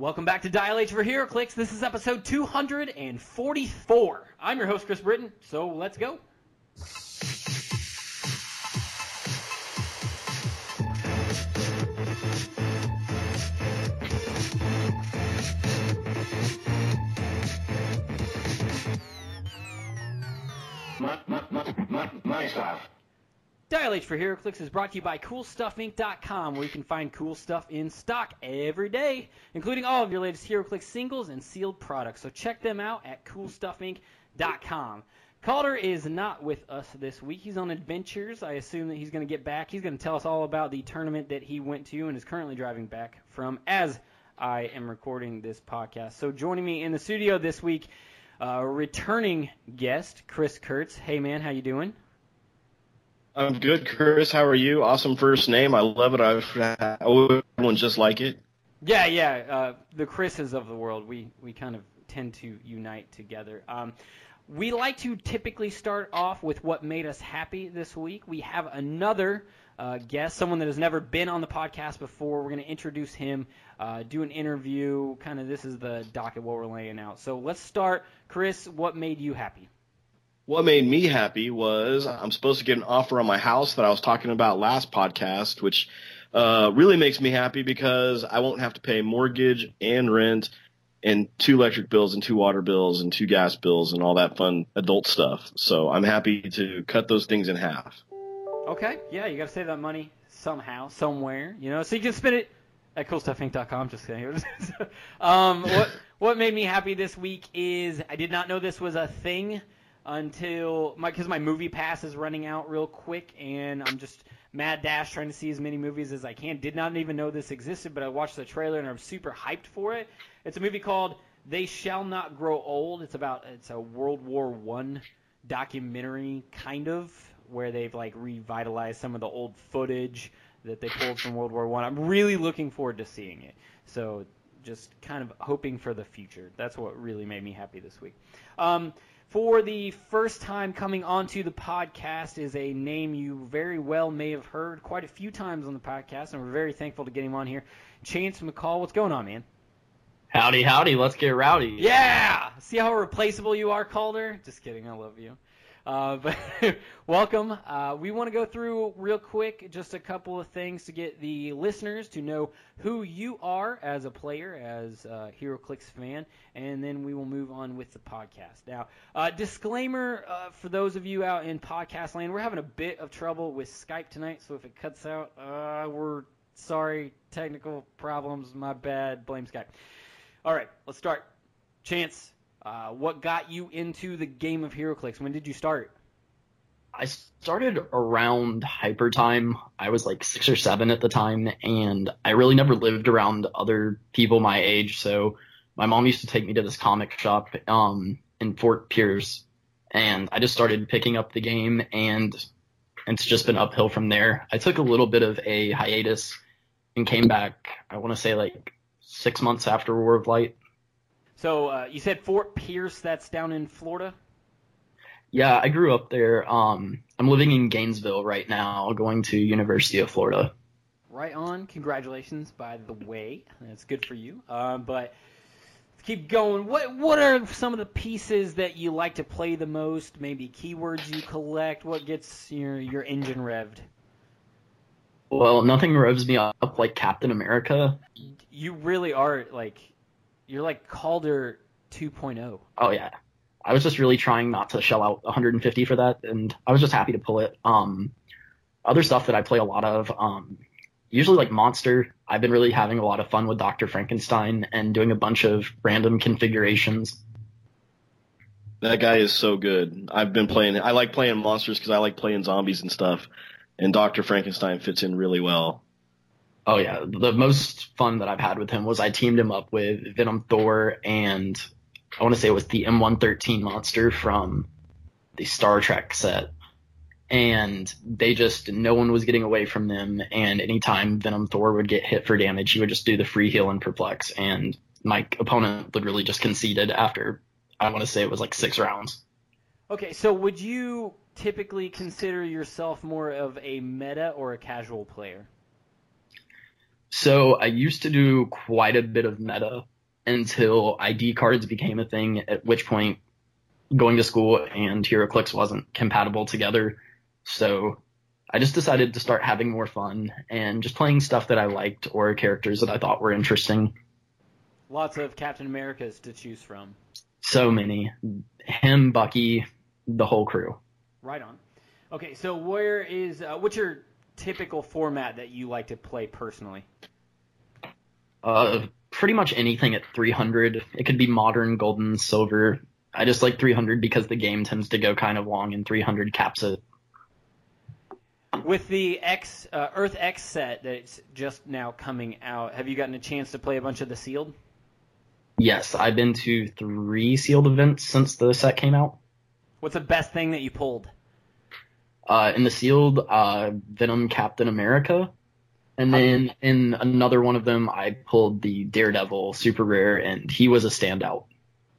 Welcome back to Dial H for HeroClix. This is episode 244. I'm your host, Chris Britton, so let's go. My, my, my, my, My stuff. Dial H for HeroClix is brought to you by CoolStuffInc.com, where you can find cool stuff in stock every day, including all of your latest HeroClix singles and sealed products. So check them out at CoolStuffInc.com. Calder is not with us this week. He's on adventures. I assume that he's going to get back. He's going to tell us all about the tournament that he went to and is currently driving back from as I am recording this podcast. So joining me in the studio this week, uh, returning guest Chris Kurtz. Hey man, how you doing? I'm good, Chris. How are you? Awesome first name. I love it. I've everyone just like it. Yeah, yeah. Uh, the Chris's of the world, we we kind of tend to unite together. Um, we like to typically start off with what made us happy this week. We have another uh, guest, someone that has never been on the podcast before. We're going to introduce him, uh, do an interview. Kind of this is the docket what we're laying out. So let's start, Chris. What made you happy? What made me happy was I'm supposed to get an offer on my house that I was talking about last podcast, which uh, really makes me happy because I won't have to pay mortgage and rent and two electric bills and two water bills and two gas bills and all that fun adult stuff. So I'm happy to cut those things in half. Okay, yeah, you got to save that money somehow, somewhere, you know, so you can spend it at coolstuffinc.com. Just kidding. um, what what made me happy this week is I did not know this was a thing until my because my movie pass is running out real quick, and I'm just mad dash trying to see as many movies as I can. Did not even know this existed, but I watched the trailer and I'm super hyped for it. It's a movie called They Shall Not Grow Old. It's about it's a World War One documentary kind of where they've like revitalized some of the old footage that they pulled from World War One. I'm really looking forward to seeing it. So just kind of hoping for the future. That's what really made me happy this week. Um, for the first time coming onto the podcast is a name you very well may have heard quite a few times on the podcast, and we're very thankful to get him on here. Chance McCall, what's going on, man? Howdy, howdy, let's get rowdy. Yeah! See how replaceable you are, Calder? Just kidding, I love you. Uh, but welcome. Uh, we want to go through real quick just a couple of things to get the listeners to know who you are as a player, as a HeroClix fan, and then we will move on with the podcast. Now, uh, disclaimer uh, for those of you out in podcast land, we're having a bit of trouble with Skype tonight, so if it cuts out, uh, we're sorry. Technical problems, my bad. Blame Skype. All right, let's start. Chance, uh, what got you into the game of HeroClix? When did you start? I started around Hypertime. I was like six or seven at the time, and I really never lived around other people my age. So my mom used to take me to this comic shop um, in Fort Pierce, and I just started picking up the game, and it's just been uphill from there. I took a little bit of a hiatus and came back. I want to say like six months after War of Light. So uh, you said Fort Pierce, that's down in Florida. Yeah, I grew up there. Um, I'm living in Gainesville right now, going to University of Florida. Right on. Congratulations, by the way. That's good for you. Uh, but let's keep going. What What are some of the pieces that you like to play the most? Maybe keywords you collect. What gets your your engine revved? Well, nothing revs me up like Captain America. You really are like you're like Calder 2.0. Oh yeah. I was just really trying not to shell out 150 for that, and I was just happy to pull it. Um, other stuff that I play a lot of, um, usually like Monster. I've been really having a lot of fun with Doctor Frankenstein and doing a bunch of random configurations. That guy is so good. I've been playing. I like playing monsters because I like playing zombies and stuff. And Doctor Frankenstein fits in really well. Oh yeah, the most fun that I've had with him was I teamed him up with Venom Thor and I want to say it was the M113 monster from the Star Trek set. And they just, no one was getting away from them. And anytime Venom Thor would get hit for damage, he would just do the free heal and perplex. And my opponent literally just conceded after, I want to say it was like six rounds. Okay, so would you typically consider yourself more of a meta or a casual player? So I used to do quite a bit of meta until ID cards became a thing, at which point going to school and HeroClix wasn't compatible together. So I just decided to start having more fun and just playing stuff that I liked or characters that I thought were interesting. Lots of Captain Americas to choose from. So many. Him, Bucky, the whole crew. Right on. Okay, so where is uh, what's your typical format that you like to play personally? Uh, pretty much anything at 300. It could be modern, golden, silver. I just like 300 because the game tends to go kind of long, and 300 caps it. With the X uh, Earth X set that's just now coming out, have you gotten a chance to play a bunch of the sealed? Yes, I've been to three sealed events since the set came out. What's the best thing that you pulled? Uh, in the sealed, uh, Venom Captain America. And then in another one of them, I pulled the Daredevil super rare, and he was a standout.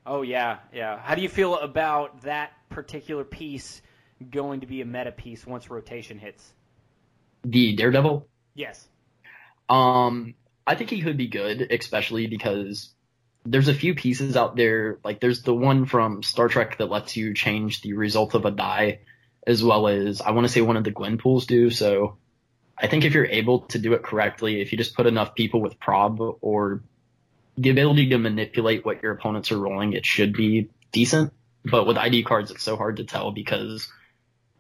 Oh yeah, yeah. How do you feel about that particular piece going to be a meta piece once rotation hits? The Daredevil. Yes. Um, I think he could be good, especially because there's a few pieces out there. Like there's the one from Star Trek that lets you change the result of a die, as well as I want to say one of the Gwenpools do. So I think if you're able to do it correctly, if you just put enough people with prob or the ability to manipulate what your opponents are rolling, it should be decent. But with ID cards, it's so hard to tell because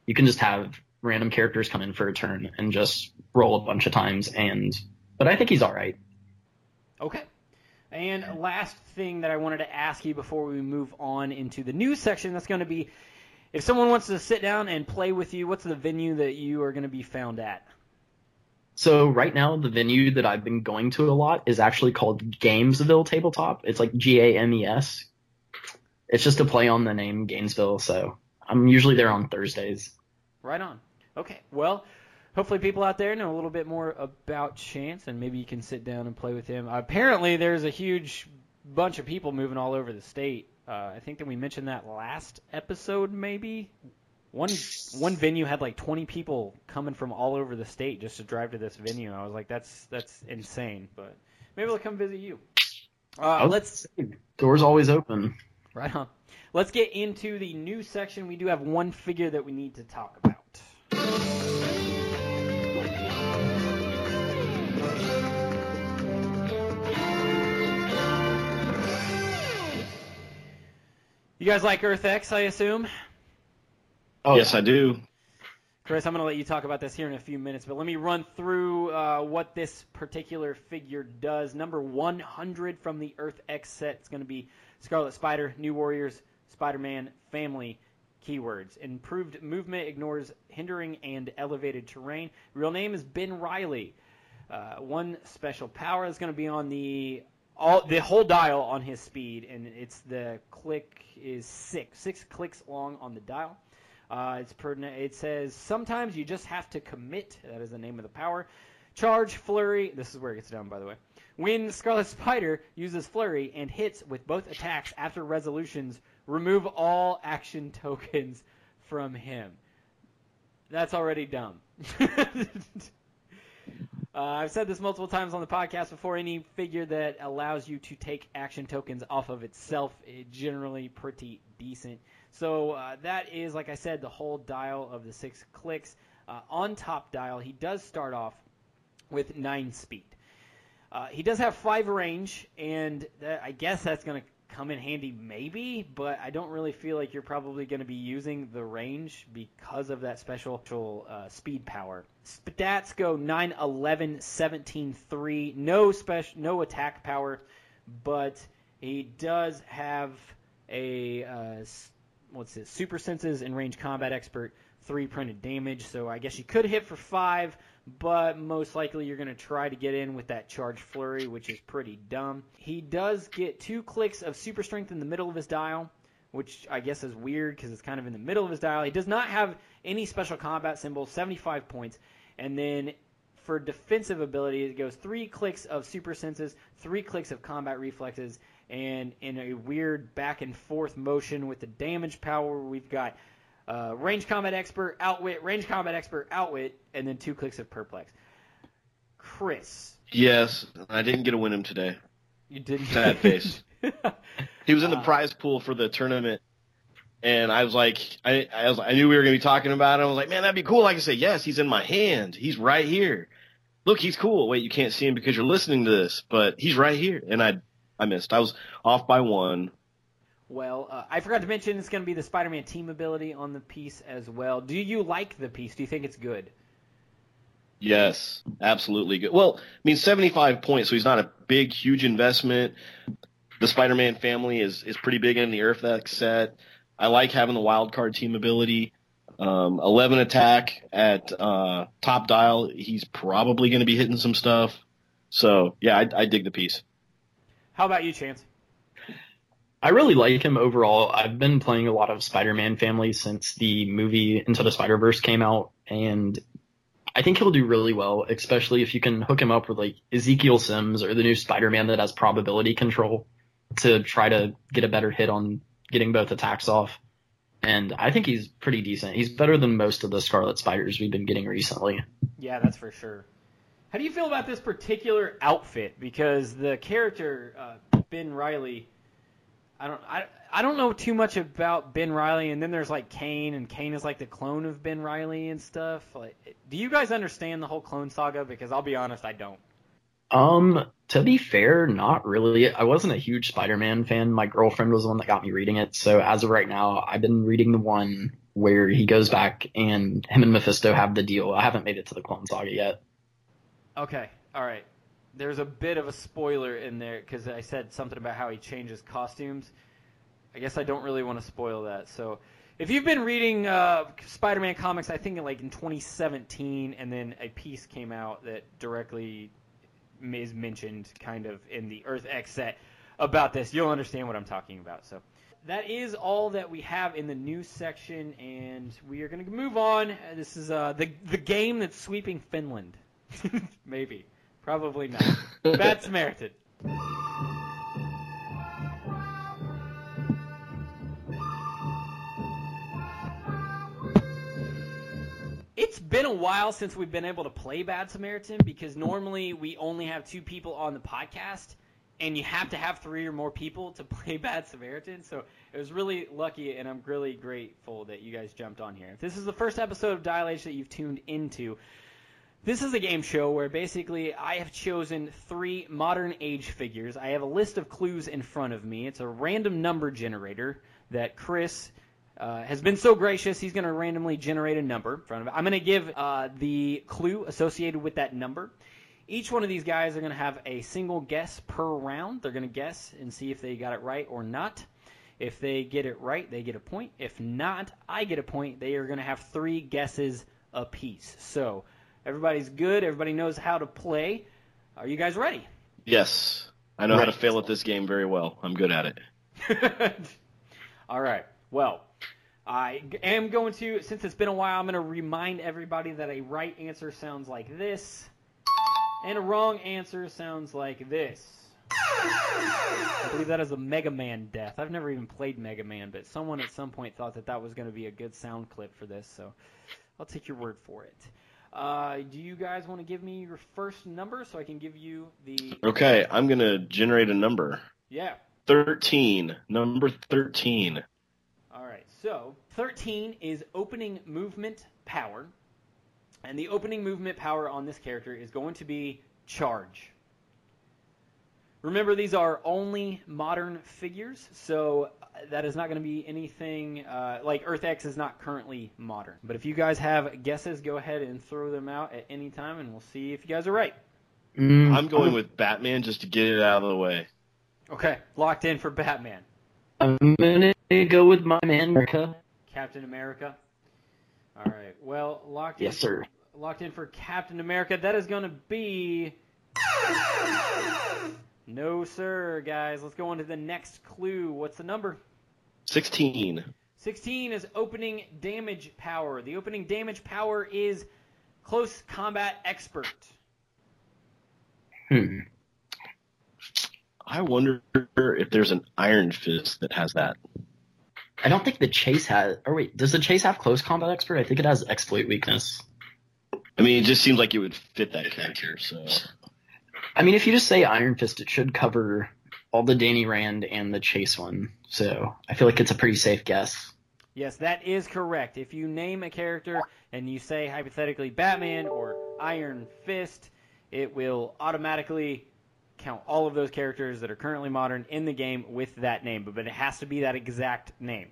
you can just have random characters come in for a turn and just roll a bunch of times. And but I think he's all right. Okay. And last thing that I wanted to ask you before we move on into the news section, that's going to be if someone wants to sit down and play with you, what's the venue that you are going to be found at? So right now, the venue that I've been going to a lot is actually called Gamesville Tabletop. It's like G A M E S. It's just a play on the name Gainesville. So I'm usually there on Thursdays. Right on. Okay. Well, hopefully people out there know a little bit more about Chance, and maybe you can sit down and play with him. apparently, there's a huge bunch of people moving all over the state. Uh, I think that we mentioned that last episode, maybe. One one venue had like 20 people coming from all over the state just to drive to this venue. I was like, that's that's insane. But maybe they'll come visit you. Uh, let's doors always open. Right on. Let's get into the new section. We do have one figure that we need to talk about. You guys like Earth X, I assume? Oh, yes, I do. Chris, I'm going to let you talk about this here in a few minutes, but let me run through uh, what this particular figure does. Number 100 from the Earth X set is going to be Scarlet Spider, New Warriors, Spider-Man, Family, keywords. Improved movement ignores hindering and elevated terrain. Real name is Ben Riley. Uh, one special power is going to be on the all the whole dial on his speed, and it's the click is six six clicks long on the dial. Uh, it's pertinent. It says sometimes you just have to commit. That is the name of the power. Charge, flurry. This is where it gets down, by the way. When Scarlet Spider uses flurry and hits with both attacks after resolutions, remove all action tokens from him. That's already dumb. Uh, I've said this multiple times on the podcast before. Any figure that allows you to take action tokens off of itself is generally pretty decent. So uh, that is, like I said, the whole dial of the six clicks. Uh, on top dial, he does start off with nine speed. Uh, he does have five range, and that, I guess that's going to come in handy maybe, but I don't really feel like you're probably going to be using the range because of that special uh, speed power. Stats go 9, 11, 17, 3. No special, no attack power, but he does have a uh, what's it? Super senses and range combat expert, three printed damage. So I guess you could hit for five, but most likely you're going to try to get in with that charge flurry, which is pretty dumb. He does get two clicks of super strength in the middle of his dial, which I guess is weird because it's kind of in the middle of his dial. He does not have any special combat symbols, 75 points, and then for defensive ability, it goes three clicks of super senses, three clicks of combat reflexes, and in a weird back and forth motion with the damage power, we've got uh, range combat expert, outwit, range combat expert, outwit, and then two clicks of perplex. Chris. Yes, I didn't get to win him today. You didn't. Sad face. He was in the Uh, prize pool for the tournament, and I was like, I, I was, I knew we were gonna be talking about it. I was like, man, that'd be cool. I can say, yes, he's in my hand. He's right here. Look, he's cool. Wait, you can't see him because you're listening to this, but he's right here. And I, I missed. I was off by one. Well, uh, I forgot to mention it's going to be the Spider-Man team ability on the piece as well. Do you like the piece? Do you think it's good? Yes, absolutely good. Well, I mean, 75 points, so he's not a big, huge investment. The Spider-Man family is is pretty big in the Earth X set. I like having the wild card team ability. Um, 11 attack at uh, top dial. He's probably going to be hitting some stuff. So yeah, I, I dig the piece. How about you, Chance? I really like him overall. I've been playing a lot of Spider-Man family since the movie Into the Spider-Verse came out, and I think he'll do really well, especially if you can hook him up with like Ezekiel Sims or the new Spider-Man that has probability control to try to get a better hit on getting both attacks off. And I think he's pretty decent. He's better than most of the Scarlet Spiders we've been getting recently. Yeah, that's for sure. How do you feel about this particular outfit? Because the character uh, Ben Riley, I don't, I, I don't know too much about Ben Riley, and then there's like Kaine, and Kaine is like the clone of Ben Riley and stuff. Like, do you guys understand the whole clone saga? Because I'll be honest, I don't. Um, to be fair, not really. I wasn't a huge Spider-Man fan. My girlfriend was the one that got me reading it. So as of right now, I've been reading the one where he goes back and him and Mephisto have the deal. I haven't made it to the Clone Saga yet. Okay, all right. There's a bit of a spoiler in there because I said something about how he changes costumes. I guess I don't really want to spoil that. So, if you've been reading uh, Spider-Man comics, I think like in 2017, and then a piece came out that directly is mentioned, kind of in the Earth X set about this, you'll understand what I'm talking about. So. That is all that we have in the news section, and we are going to move on. This is uh, the the game that's sweeping Finland. Maybe. Probably not. Bad Samaritan. It's been a while since we've been able to play Bad Samaritan because normally we only have two people on the podcast and you have to have three or more people to play Bad Samaritan. So it was really lucky and I'm really grateful that you guys jumped on here. If this is the first episode of Dial H that you've tuned into, this is a game show where basically I have chosen three modern age figures. I have a list of clues in front of me. It's a random number generator that Chris uh, has been so gracious. He's going to randomly generate a number in front of it. I'm going to give uh, the clue associated with that number. Each one of these guys are going to have a single guess per round. They're going to guess and see if they got it right or not. If they get it right, they get a point. If not, I get a point. They are going to have three guesses apiece. So everybody's good. Everybody knows how to play. Are you guys ready? Yes, I know how to fail at this game very well. I'm good at it. All right. Well, I am going to, since it's been a while, I'm going to remind everybody that a right answer sounds like this, and a wrong answer sounds like this. I believe that is a Mega Man death. I've never even played Mega Man, but someone at some point thought that that was going to be a good sound clip for this, so I'll take your word for it. Uh, do you guys want to give me your first number so I can give you the. Okay, I'm gonna generate a number. Yeah. 13. Number 13. All right, so 13 is opening movement power, and the opening movement power on this character is going to be charge. Remember, these are only modern figures, so that is not going to be anything uh, like Earth X is not currently modern. But if you guys have guesses, go ahead and throw them out at any time, and we'll see if you guys are right. Mm, I'm going with Batman just to get it out of the way. Okay, locked in for Batman, I'm gonna go with my man, America. Captain America. All right, well, locked in. Yes, sir. locked in for Captain America. That is going to be. No, sir, guys. Let's go on to the next clue. What's the number? 16. 16 is opening damage power. The opening damage power is close combat expert. Hmm. I wonder if there's an Iron Fist that has that. I don't think the Chase has. Or wait, does the Chase have close combat expert? I think it has exploit weakness. I mean, it just seems like it would fit that character. So I mean, if you just say Iron Fist, it should cover all the Danny Rand and the Chase one. So I feel like it's a pretty safe guess. Yes, that is correct. If you name a character and you say hypothetically Batman or Iron Fist, it will automatically count all of those characters that are currently modern in the game with that name, but, but it has to be that exact name.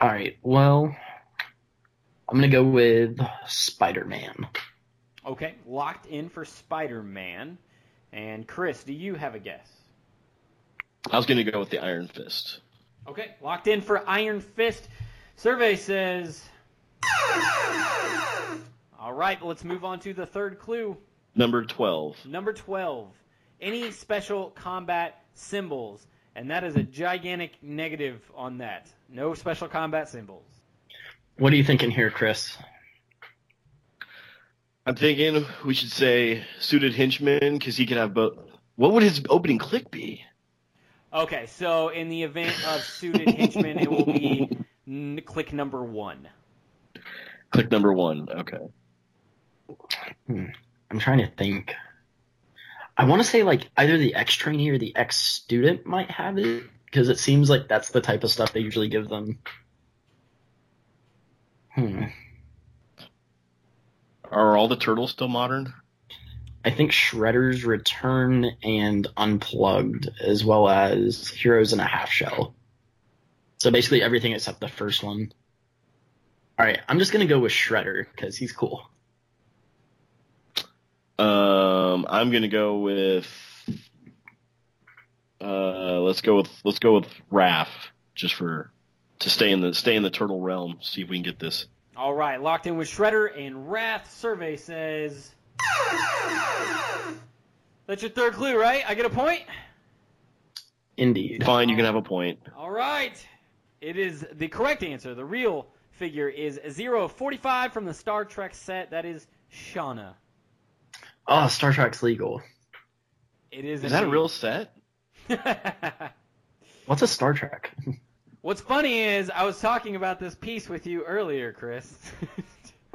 All right. Well, I'm gonna go with Spider-Man. Okay, locked in for Spider-Man. And Chris, do you have a guess? I was going to go with the Iron Fist. Okay, locked in for Iron Fist. Survey says. All right, let's move on to the third clue. Number 12. Number 12. Any special combat symbols? And that is a gigantic negative on that. No special combat symbols. What are you thinking here, Chris? I'm thinking we should say suited henchman because he could have both. What would his opening click be? Okay, so in the event of suited henchman, it will be n- click number one. Click number one. Okay. Hmm. I'm trying to think. I want to say like either the ex trainee or the ex student might have it because it seems like that's the type of stuff they usually give them. Hmm. Are all the turtles still modern? I think Shredder's Return and Unplugged, as well as Heroes in a Half Shell. So basically everything except the first one. All right, I'm just gonna go with Shredder because he's cool. Um, I'm gonna go with. Uh, let's go with let's go with Raph just for to stay in the stay in the turtle realm. See if we can get this. All right, locked in with Shredder and Raph. Survey says. That's your third clue, right? I get a point? Indeed. Fine, you can have a point. All right. It is the correct answer. The real figure is 045 from the Star Trek set. That is Shauna. Oh, Star Trek's legal. It is. Is that a real set? What's a Star Trek? What's funny is I was talking about this piece with you earlier, Chris.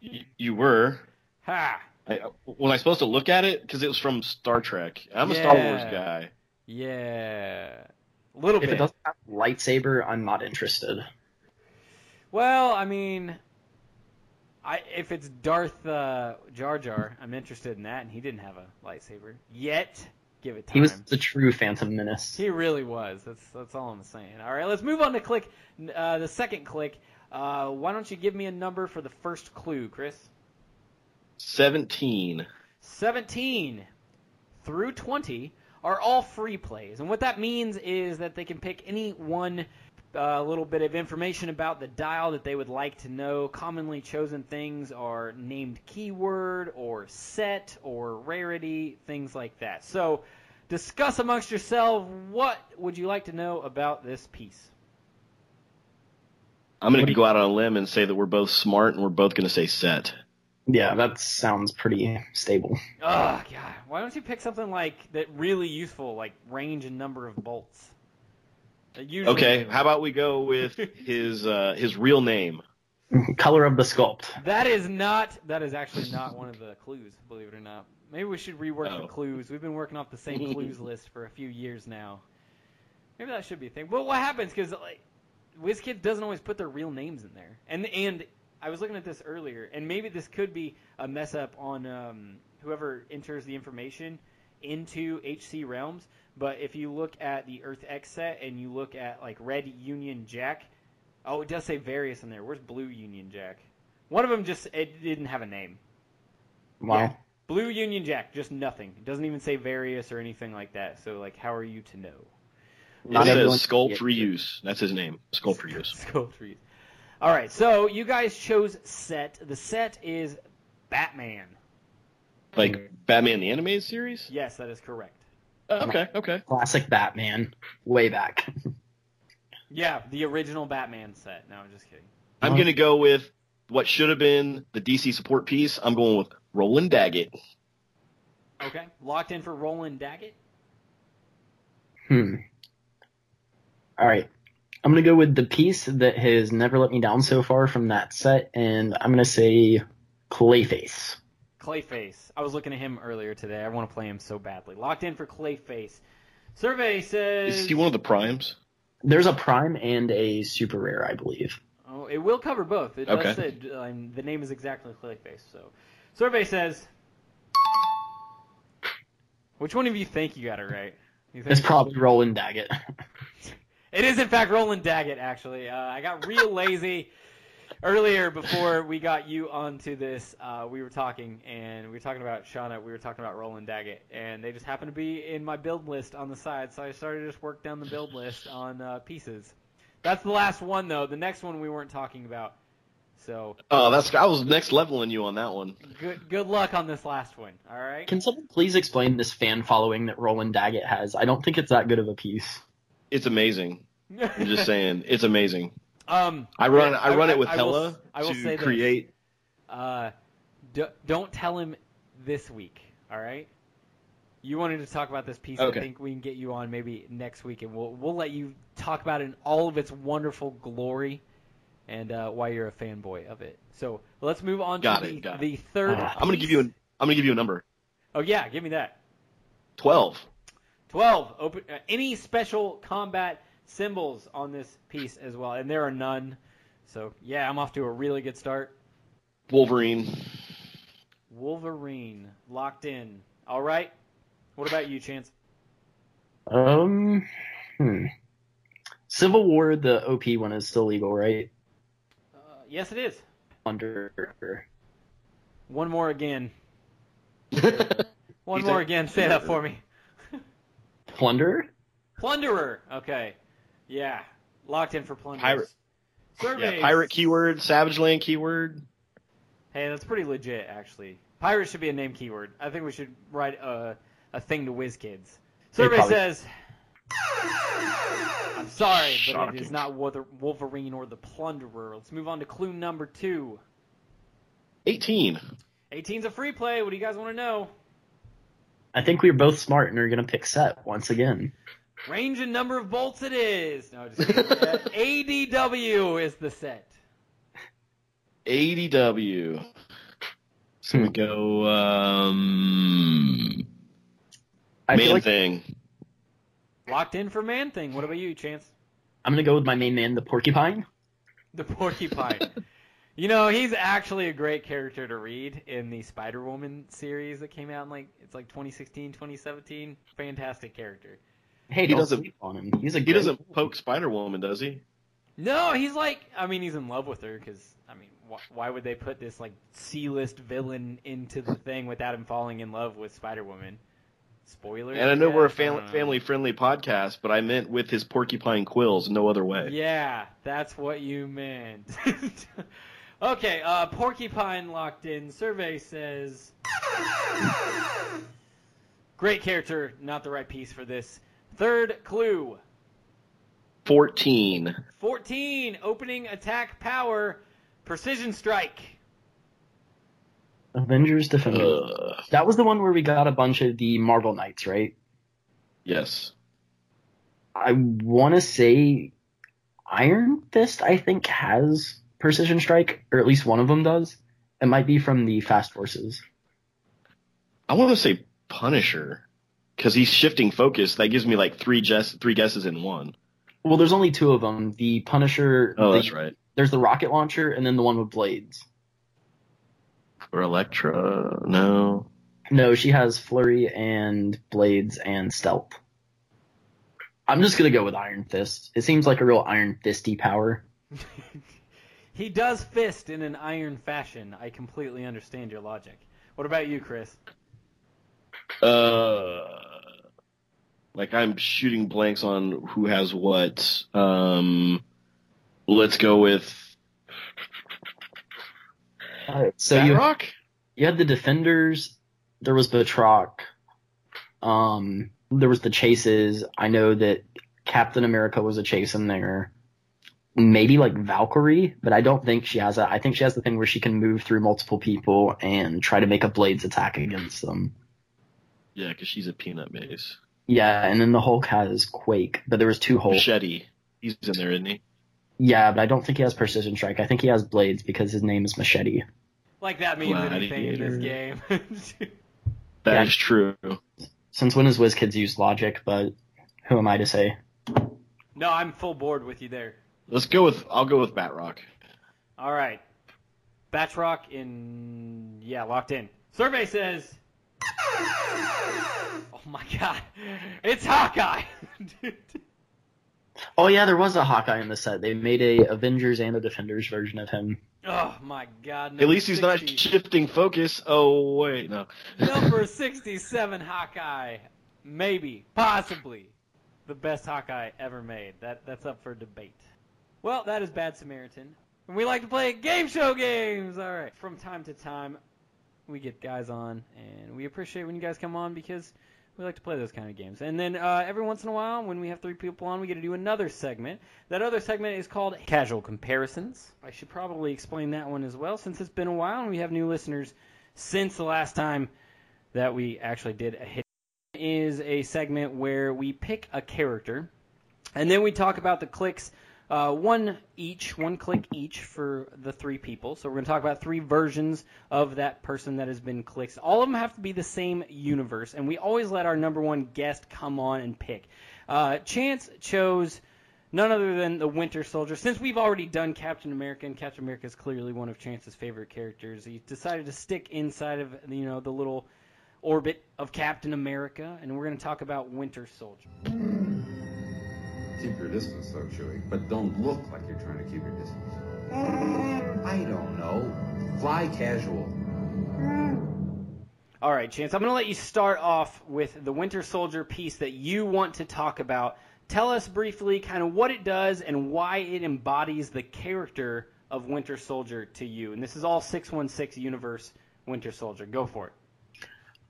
Y- you were. ha. I, was I supposed to look at it because it was from Star Trek? I'm a Star Wars guy. Yeah. A little if bit. it doesn't have a lightsaber, I'm not interested. Well, I mean, I if it's Darth uh, Jar Jar, I'm interested in that, and he didn't have a lightsaber yet. Give it time. He was the true Phantom Menace. He really was. That's that's all I'm saying. All right, let's move on to click uh, the second click. Uh, why don't you give me a number for the first clue, Chris? 17. 17 through 20 are all free plays. And what that means is that they can pick any one uh, little bit of information about the dial that they would like to know. Commonly chosen things are named keyword or set or rarity, things like that. So discuss amongst yourselves what would you like to know about this piece? I'm going to go out on a limb and say that we're both smart and we're both going to say set. Yeah, that sounds pretty stable. Oh god, why don't you pick something like that really useful, like range and number of bolts? That usually- Okay, how about we go with his uh, his real name? Color of the sculpt. That is not. That is actually not one of the clues. Believe it or not. Maybe we should rework Oh. the clues. We've been working off the same clues list for a few years now. Maybe that should be a thing. But what happens? Because like, WizKid doesn't always put their real names in there. And and I was looking at this earlier, and maybe this could be a mess up on um, whoever enters the information into HC Realms. But if you look at the Earth X set and you look at like Red Union Jack, oh, it does say various in there. Where's Blue Union Jack? One of them just it didn't have a name. Wow. Yeah. Blue Union Jack, just nothing. It doesn't even say various or anything like that. So like, how are you to know? It Not everyone- says Skull for Use. That's his name. Skull for Use. Skull trees. All right, so you guys chose set. The set is Batman. Like Batman the animated series? Yes, that is correct. Okay, okay. Classic Batman. Way back. Yeah, the original Batman set. No, I'm just kidding. I'm going to go with what should have been the DC support piece. I'm going with Roland Daggett. Okay, locked in for Roland Daggett. Hmm. All right. I'm gonna go with the piece that has never let me down so far from that set, and I'm gonna say Clayface. Clayface. I was looking at him earlier today. I want to play him so badly. Locked in for Clayface. Survey says. Is he one of the primes? There's a prime and a super rare, I believe. Oh, it will cover both. It does Okay. say um, the name is exactly Clayface. So, survey says. Which one of you think you got it right? You think It's probably Roland Daggett. It is in fact Roland Daggett. Actually, uh, I got real lazy earlier before we got you onto this. Uh, we were talking and we were talking about Shauna. We were talking about Roland Daggett, and they just happened to be in my build list on the side. So I started to just work down the build list on uh, pieces. That's the last one though. The next one we weren't talking about. So Oh, that's I was next leveling you on that one. good good luck on this last one. All right. Can someone please explain this fan following that Roland Daggett has? I don't think it's that good of a piece. It's amazing. I'm just saying, it's amazing. Um, I run yeah, I run it with I will- Hella I will to say this. create. Uh, d- don't tell him this week, all right? You wanted to talk about this piece. Okay. I think we can get you on maybe next week, and we'll we'll let you talk about it in all of its wonderful glory, and uh, why you're a fanboy of it. So let's move on Got to it, the, the third. I'm gonna give you an I'm gonna give you a number. Oh yeah, give me that. Twelve. Twelve. Open uh, any special combat symbols on this piece as well, and there are none. So yeah, I'm off to a really good start. Wolverine. Wolverine locked in. All right. What about you, Chance? Um, hmm. Civil War, the OP one is still legal, right? Uh, yes, it is. Under One more again. One more again. Say that for me. Plunder. Plunderer. Okay. Yeah. Locked in for plunderers. Pirate. Surveys. yeah, pirate keyword, Savage Land keyword. Hey, that's pretty legit, actually. Pirate should be a name keyword. I think we should write a, a thing to WizKids. They Survey probably- says. I'm sorry, but it Shocking. is not Wother- Wolverine or the Plunderer. Let's move on to clue number two. Eighteen. 18's a free play. What do you guys want to know? I think we are both smart and are gonna pick set once again. Range and number of bolts it is. No, just kidding. Uh, ADW is the set. ADW. So we go um I main feel like thing. Locked in for Man Thing. What about you, Chance? I'm gonna go with my main man, the Porcupine. The Porcupine. you know, he's actually a great character to read in the Spider Woman series that came out in like it's like 2016, 2017. Fantastic character. Hey, He doesn't- sleep on him. He's a He doesn't poke Spider Woman, does he? No, he's like, I mean, he's in love with her because, I mean, wh- why would they put this like C-list villain into the thing without him falling in love with Spider Woman? Spoiler. And I know we're a guess? family Uh, family friendly podcast, but I meant with his porcupine quills, no other way. Yeah, that's what you meant. okay, uh, Porcupine locked in. Survey says. Great character, not the right piece for this. Third clue. Fourteen. 14, opening attack power, precision strike. Avengers Defenders. Ugh. That was the one where we got a bunch of the Marvel Knights, right? Yes. I want to say Iron Fist, I think, has Precision Strike, or at least one of them does. It might be from the Fast Forces. I want to say Punisher because he's shifting focus. That gives me like three guess three guesses in one. Well, there's only two of them. The Punisher. Oh, the- that's right. There's the rocket launcher, and then the one with blades. Or Elektra. No. No, she has flurry and blades and stealth. I'm just gonna go with Iron Fist. It seems like a real Iron Fisty power. he does fist in an iron fashion. I completely understand your logic. What about you, Chris? Uh, like I'm shooting blanks on who has what. Um, let's go with So you Batroc? you had the Defenders. There was Batroc. Um, there was the chases. I know that Captain America was a chase in there. Maybe like Valkyrie, but I don't think she has that. I think she has the thing where she can move through multiple people and try to make a blades attack against them. Yeah, because she's a peanut base. Yeah, and then the Hulk has Quake, but there was two Hulk. Machete. He's in there, isn't he? Yeah, but I don't think he has precision strike. I think he has blades because his name is Machete. Like that means anything in this game. That Yeah. is true. Since when has WizKids used logic? But who am I to say? no, I'm full board with you there. Let's go with. I'll go with Batroc. All right. Batroc in yeah, locked in. Survey says Oh my god. It's Hawkeye. Oh yeah, there was a Hawkeye in the set. They made a Avengers and a Defenders version of him. oh my god. At least he's not shifting focus. Oh wait, no. Number 67 Hawkeye. Maybe, possibly the best Hawkeye ever made. That that's up for debate. Well, that is Bad Samaritan. And we like to play game show games. All right. From time to time, we get guys on, and we appreciate when you guys come on because we like to play those kind of games. And then uh, every once in a while, when we have three people on, we get to do another segment. That other segment is called Casual Comparisons. I should probably explain that one as well, since it's been a while and we have new listeners since the last time that we actually did a hit. Is a segment where we pick a character, and then we talk about the clicks uh, one each, one click each for the three people. So we're going to talk about three versions of that person that has been clicked. All of them have to be the same universe, and we always let our number one guest come on and pick. Uh, Chance chose none other than the Winter Soldier. Since we've already done Captain America, and Captain America is clearly one of Chance's favorite characters, he decided to stick inside of you know the little orbit of Captain America, and we're going to talk about Winter Soldier. Keep your distance, though, Chewie. But don't look like you're trying to keep your distance. I don't know. Fly casual. All right, Chance, I'm going to let you start off with the Winter Soldier piece that you want to talk about. Tell us briefly kind of what it does and why it embodies the character of Winter Soldier to you. And this is all 616 Universe Winter Soldier. Go for it.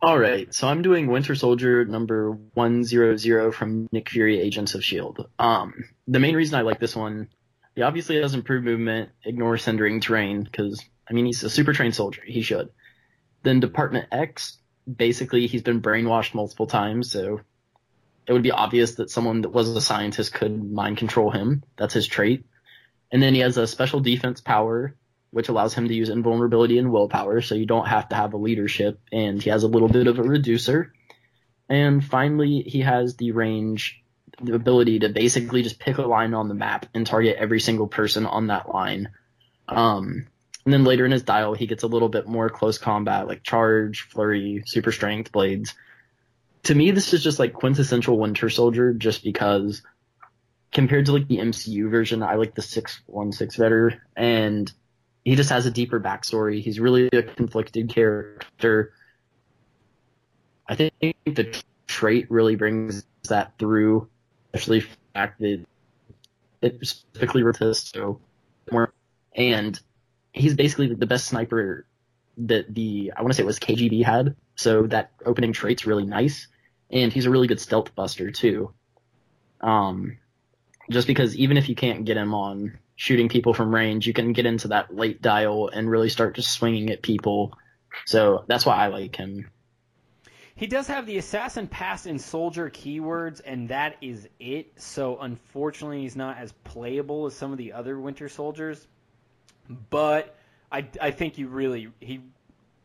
All right, so I'm doing Winter Soldier number 100 from Nick Fury Agents of S.H.I.E.L.D. Um, the main reason I like this one, he obviously has improved movement, ignores hindering terrain, because, I mean, he's a super trained soldier. He should. Then Department X, basically, he's been brainwashed multiple times, so it would be obvious that someone that was a scientist could mind control him. That's his trait. And then he has a special defense power, which allows him to use invulnerability and willpower, so you don't have to have a leadership, and he has a little bit of a reducer. And finally, he has the range, the ability to basically just pick a line on the map and target every single person on that line. Um, and then later in his dial, he gets a little bit more close combat, like charge, flurry, super strength, blades. To me, this is just like quintessential Winter Soldier, just because compared to like the MCU version, I like the 616 better, and he just has a deeper backstory. He's really a conflicted character. I think the trait really brings that through, especially the fact that it specifically resists so more, and he's basically the best sniper that the I want to say it was KGB had. So that opening trait's really nice, and he's a really good stealth buster too. Um, just because even if you can't get him on shooting people from range, you can get into that late dial and really start just swinging at people. So that's why I like him. He does have the assassin pass and soldier keywords, and that is it. So unfortunately, he's not as playable as some of the other Winter Soldiers. But I, I think you really he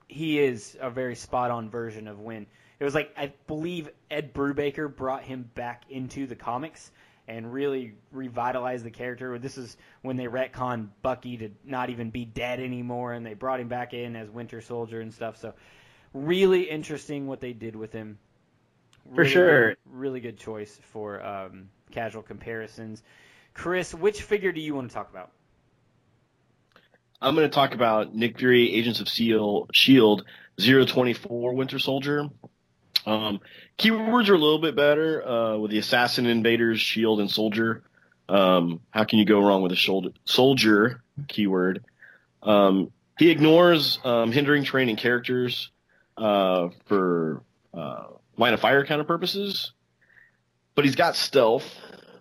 he is a very spot on version of when it was like I believe Ed Brubaker brought him back into the comics and really revitalized the character. This is when they retconned Bucky to not even be dead anymore, and they brought him back in as Winter Soldier and stuff. So really interesting what they did with him. For sure. really good choice for um, casual comparisons. Chris, which figure do you want to talk about? I'm going to talk about Nick Fury, Agents of Seal, Shield, 024 Winter Soldier. Um, keywords are a little bit better uh, with the Assassin, Invaders, Shield, and Soldier. Um, how can you go wrong with a shoulder, soldier keyword? Um, he ignores um, hindering terrain characters uh, for uh, line of fire kind of purposes, but he's got stealth.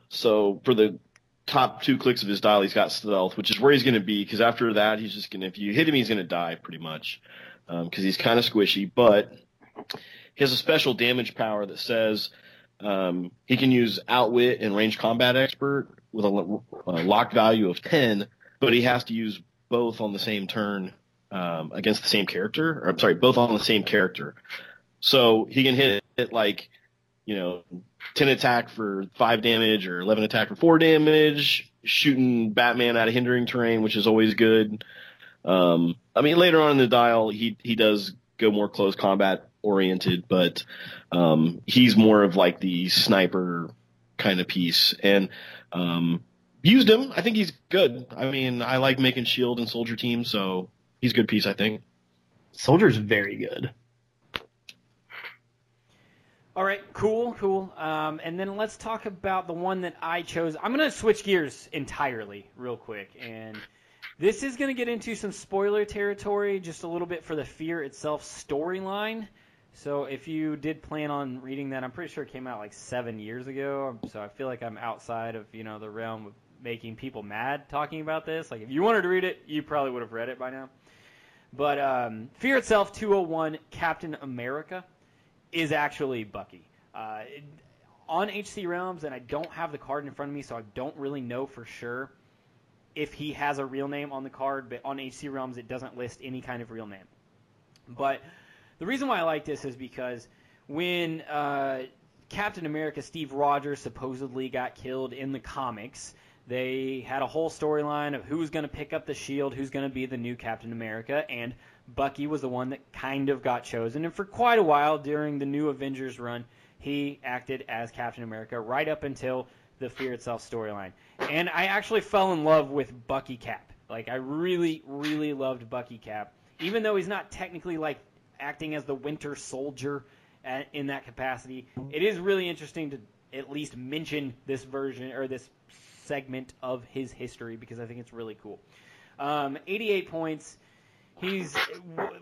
So for the top two clicks of his dial, he's got stealth, which is where he's going to be. Because after that, he's just going to if you hit him, he's going to die pretty much because he's kind of squishy. But he has a special damage power that says um, he can use outwit and range combat expert with a, a locked value of 10, but he has to use both on the same turn um, against the same character. Or I'm sorry, both on the same character. So he can hit it like, you know, 10 attack for 5 damage or 11 attack for 4 damage, shooting Batman out of hindering terrain, which is always good. Um, I mean, later on in the dial, he, he does go more close combat oriented, but, um, he's more of like the sniper kind of piece. And, um, used him. I think he's good. I mean, I like making shield and soldier teams, so he's a good piece, I think. Soldier's very good. All right, cool, cool. Um, and then let's talk about the one that I chose. I'm going to switch gears entirely, real quick. And this is going to get into some spoiler territory, just a little bit for the Fear itself storyline. So if you did plan on reading that, I'm pretty sure it came out like seven years ago. So I feel like I'm outside of you know the realm of making people mad talking about this. Like if you wanted to read it, you probably would have read it by now. But um, Fear itself, 201, Captain America is actually Bucky. Uh, on HC Realms, and I don't have the card in front of me, so I don't really know for sure if he has a real name on the card. But on HC Realms, it doesn't list any kind of real name. But the reason why I like this is because when uh, Captain America Steve Rogers supposedly got killed in the comics, they had a whole storyline of who's going to pick up the shield, who's going to be the new Captain America, and Bucky was the one that kind of got chosen. And for quite a while during the new Avengers run, he acted as Captain America right up until the Fear Itself storyline. And I actually fell in love with Bucky Cap. Like, I really, really loved Bucky Cap. Even though he's not technically like acting as the Winter Soldier at, in that capacity, it is really interesting to at least mention this version or this segment of his history because I think it's really cool. Um, 88 points. He's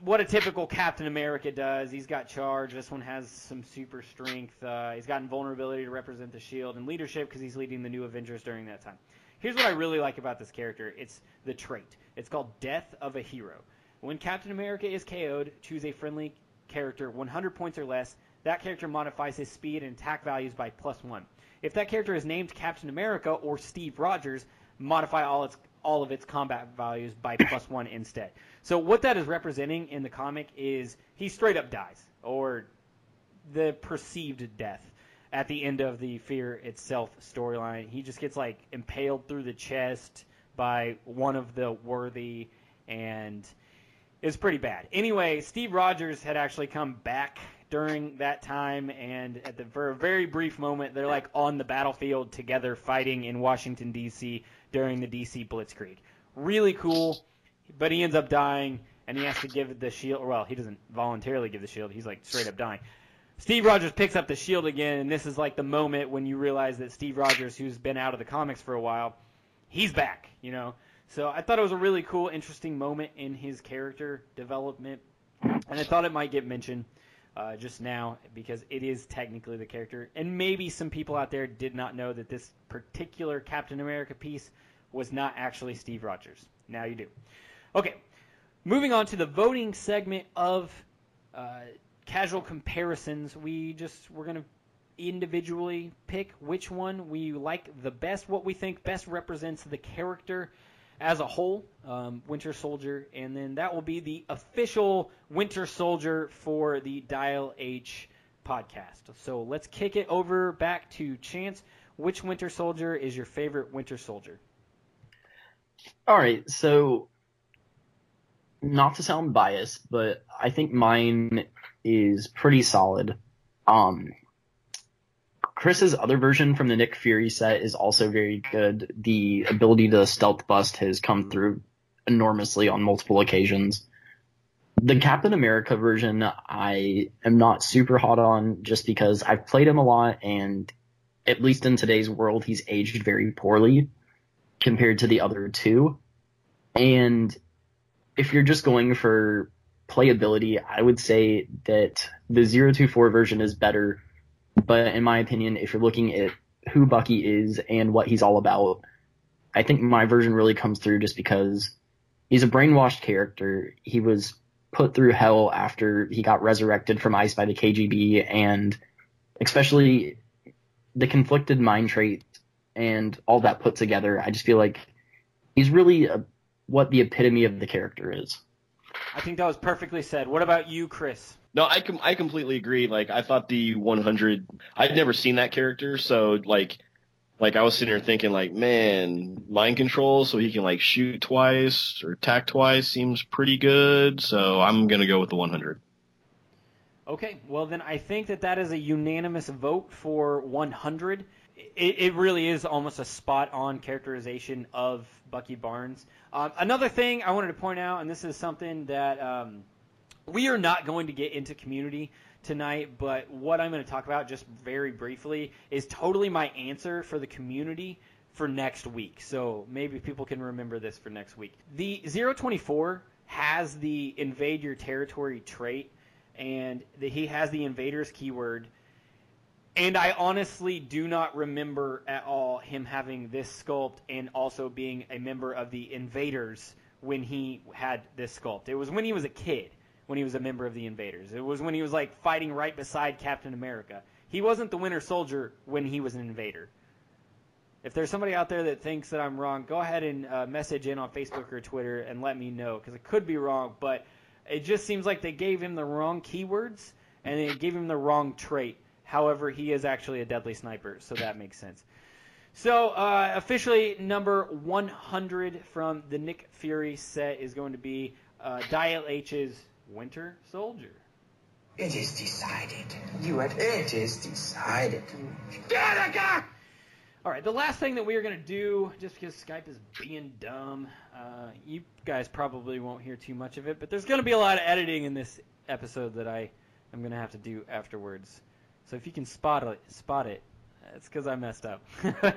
what a typical Captain America does. He's got charge. This one has some super strength. Uh, he's got invulnerability to represent the shield and leadership because he's leading the new Avengers during that time. Here's what I really like about this character. It's the trait. It's called Death of a Hero. When Captain America is KO'd, choose a friendly character 100 points or less. That character modifies his speed and attack values by plus one. If that character is named Captain America or Steve Rogers, modify all its all of its combat values by plus one instead. So what that is representing in the comic is he straight up dies, or the perceived death at the end of the Fear itself storyline. He just gets like impaled through the chest by one of the worthy, and it's pretty bad. Anyway, Steve Rogers had actually come back during that time, and at the for a very brief moment, they're like on the battlefield together, fighting in Washington D.C. during the D.C. Blitzkrieg. Really cool, but he ends up dying, and he has to give the shield. Well, he doesn't voluntarily give the shield; he's like straight up dying. Steve Rogers picks up the shield again, and this is like the moment when you realize that Steve Rogers, who's been out of the comics for a while, he's back. You know, so I thought it was a really cool, interesting moment in his character development, and I thought it might get mentioned uh, just now because it is technically the character. And maybe some people out there did not know that this particular Captain America piece was not actually Steve Rogers. Now you do. Okay, moving on to the voting segment of uh, casual comparisons. We just we're gonna individually pick which one we like the best, what we think best represents the character as a whole, um, Winter Soldier, and then that will be the official Winter Soldier for the Dial H podcast. So let's kick it over back to Chance. Which Winter Soldier is your favorite Winter Soldier? All right, so not to sound biased, but I think mine is pretty solid. Um, Chris's other version from the Nick Fury set is also very good. The ability to stealth bust has come through enormously on multiple occasions. The Captain America version I am not super hot on just because I've played him a lot and at least in today's world he's aged very poorly compared to the other two. And if you're just going for playability, I would say that the 024 version is better but in my opinion, if you're looking at who Bucky is and what he's all about, I think my version really comes through just because he's a brainwashed character. He was put through hell after he got resurrected from ice by the KGB and especially the conflicted mind trait and all that put together, I just feel like he's really a, what the epitome of the character is. I think that was perfectly said. What about you, Chris? No, I com- I completely agree. Like I thought the 100, I'd never seen that character, so like, like I was sitting here thinking like, man, mind control so he can like shoot twice or attack twice seems pretty good. So I'm gonna go with the 100. Okay, well then I think that that is a unanimous vote for 100. It, it really is almost a spot-on characterization of Bucky Barnes. Um, another thing I wanted to point out, and this is something that um, we are not going to get into community tonight, but what I'm going to talk about just very briefly is totally my answer for the community for next week. So maybe people can remember this for next week. The 024 has the invade your territory trait and the, he has the invaders keyword. And I honestly do not remember at all him having this sculpt and also being a member of the invaders when he had this sculpt. It was when he was a kid, when he was a member of the invaders. It was when he was like fighting right beside Captain America. He wasn't the Winter Soldier when he was an invader. If there's somebody out there that thinks that I'm wrong, go ahead and uh, message in on Facebook or Twitter and let me know because it could be wrong, but it just seems like they gave him the wrong keywords and they gave him the wrong trait. However, he is actually a deadly sniper, so that makes sense. So, uh, officially, number 100 from the Nick Fury set is going to be uh, Dial H's Winter Soldier. It is decided. You had it is decided. All right, the last thing that we are going to do, just because Skype is being dumb, uh, you guys probably won't hear too much of it, but there's going to be a lot of editing in this episode that I am going to have to do afterwards. So if you can spot it, spot it. It's because I messed up.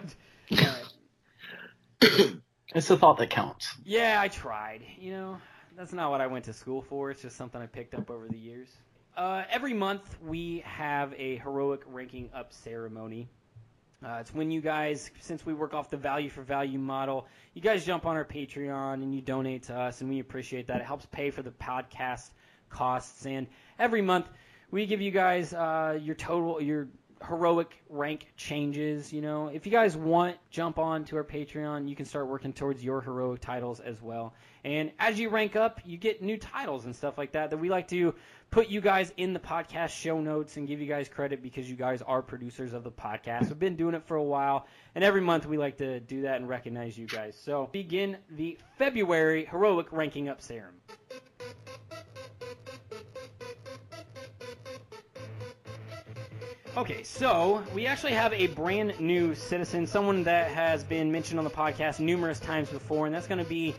It's the thought that counts. Yeah, I tried. You know, that's not what I went to school for. It's just something I picked up over the years. Uh, every month we have a heroic ranking up ceremony. Uh, it's when you guys, since we work off the value for value model, you guys jump on our Patreon and you donate to us, and we appreciate that. It helps pay for the podcast costs, and every month we give you guys uh, your total, your heroic rank changes. You know, if you guys want, jump on to our Patreon. You can start working towards your heroic titles as well. And as you rank up, you get new titles and stuff like that that we like to put you guys in the podcast show notes and give you guys credit because you guys are producers of the podcast. We've been doing it for a while, and every month we like to do that and recognize you guys. So begin the February heroic ranking up serum. Okay, so we actually have a brand new citizen, someone that has been mentioned on the podcast numerous times before, and that's going to be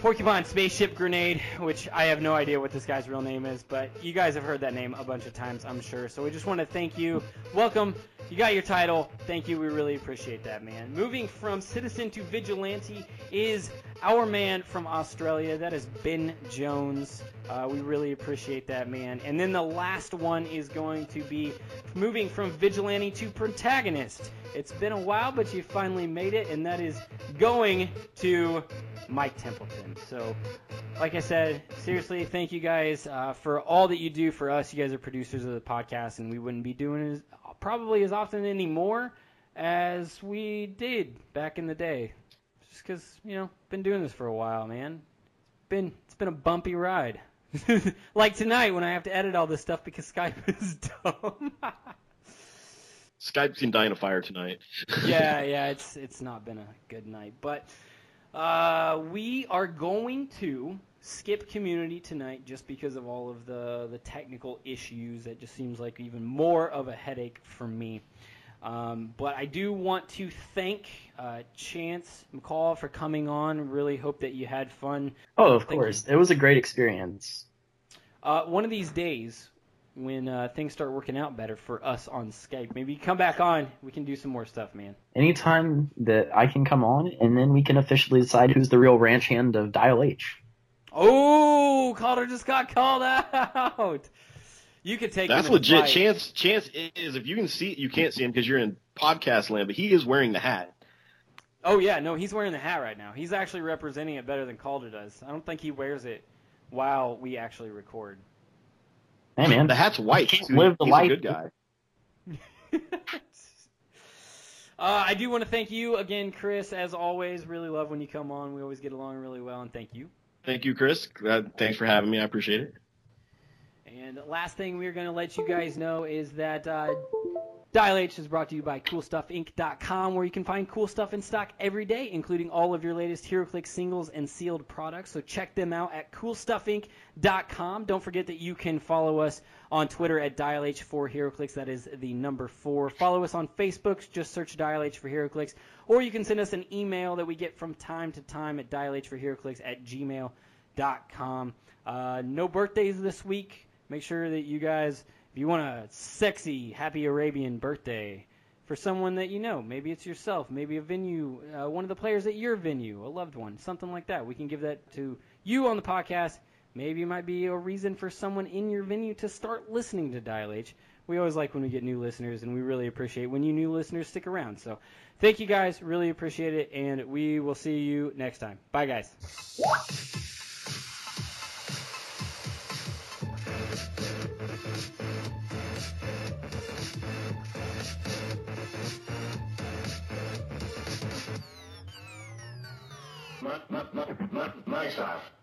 Porcupine Spaceship Grenade, which I have no idea what this guy's real name is, but you guys have heard that name a bunch of times, I'm sure. So we just want to thank you. Welcome. You got your title. Thank you. We really appreciate that, man. Moving from citizen to vigilante is our man from Australia. That is Ben Jones. Uh, we really appreciate that, man. And then the last one is going to be moving from vigilante to protagonist. It's been a while, but you finally made it, and that is going to Mike Templeton. So, like I said, seriously, thank you guys uh, for all that you do for us. You guys are producers of the podcast, and we wouldn't be doing probably as often anymore as we did back in the day. Just because you know, been doing this for a while, man. It's been it's been a bumpy ride. like tonight when I have to edit all this stuff because Skype is dumb. Skype's been dying a fire tonight. yeah, yeah, it's it's not been a good night, but uh, we are going to skip community tonight just because of all of the the technical issues. That just seems like even more of a headache for me. Um, but I do want to thank uh, Chance McCall for coming on. Really hope that you had fun. Oh, of Thank course. It was a great experience. Uh, one of these days, when uh, things start working out better for us on Skype, maybe you come back on. We can do some more stuff, man. Anytime that I can come on, and then we can officially decide who's the real ranch hand of Dial H. Oh, Calder just got called out. You could take. That's him legit. fight. Chance Chance is if you can see you can't see him because you're in podcast land, but he is wearing the hat. Oh yeah, no, he's wearing the hat right now. He's actually representing it better than Calder does. I don't think he wears it while we actually record. Hey man, The hat's white. Can't live the He's life. a good guy. Uh, I do want to thank you again, Chris. As always, really love when you come on. We always get along really well, and thank you. Thank you, Chris. Thanks for having me. I appreciate it. And last thing we're going to let you guys know is that uh, Dial H is brought to you by CoolStuffInc.com, where you can find cool stuff in stock every day, including all of your latest HeroClix singles and sealed products. So check them out at CoolStuffInc.com. Don't forget that you can follow us on Twitter at Dial H for HeroClix. That is the number four. Follow us on Facebook. Just search Dial H for HeroClix. Or you can send us an email that we get from time to time at Dial H for HeroClix at gmail.com. Uh, no birthdays this week. Make sure that you guys if you want a sexy, happy Arabian birthday for someone that you know, maybe it's yourself, maybe a venue, uh, one of the players at your venue, a loved one, something like that, we can give that to you on the podcast. Maybe it might be a reason for someone in your venue to start listening to Dial H. We always like when we get new listeners, and we really appreciate when you new listeners stick around. So, thank you guys, really appreciate it, and we will see you next time. Bye, guys. Myself.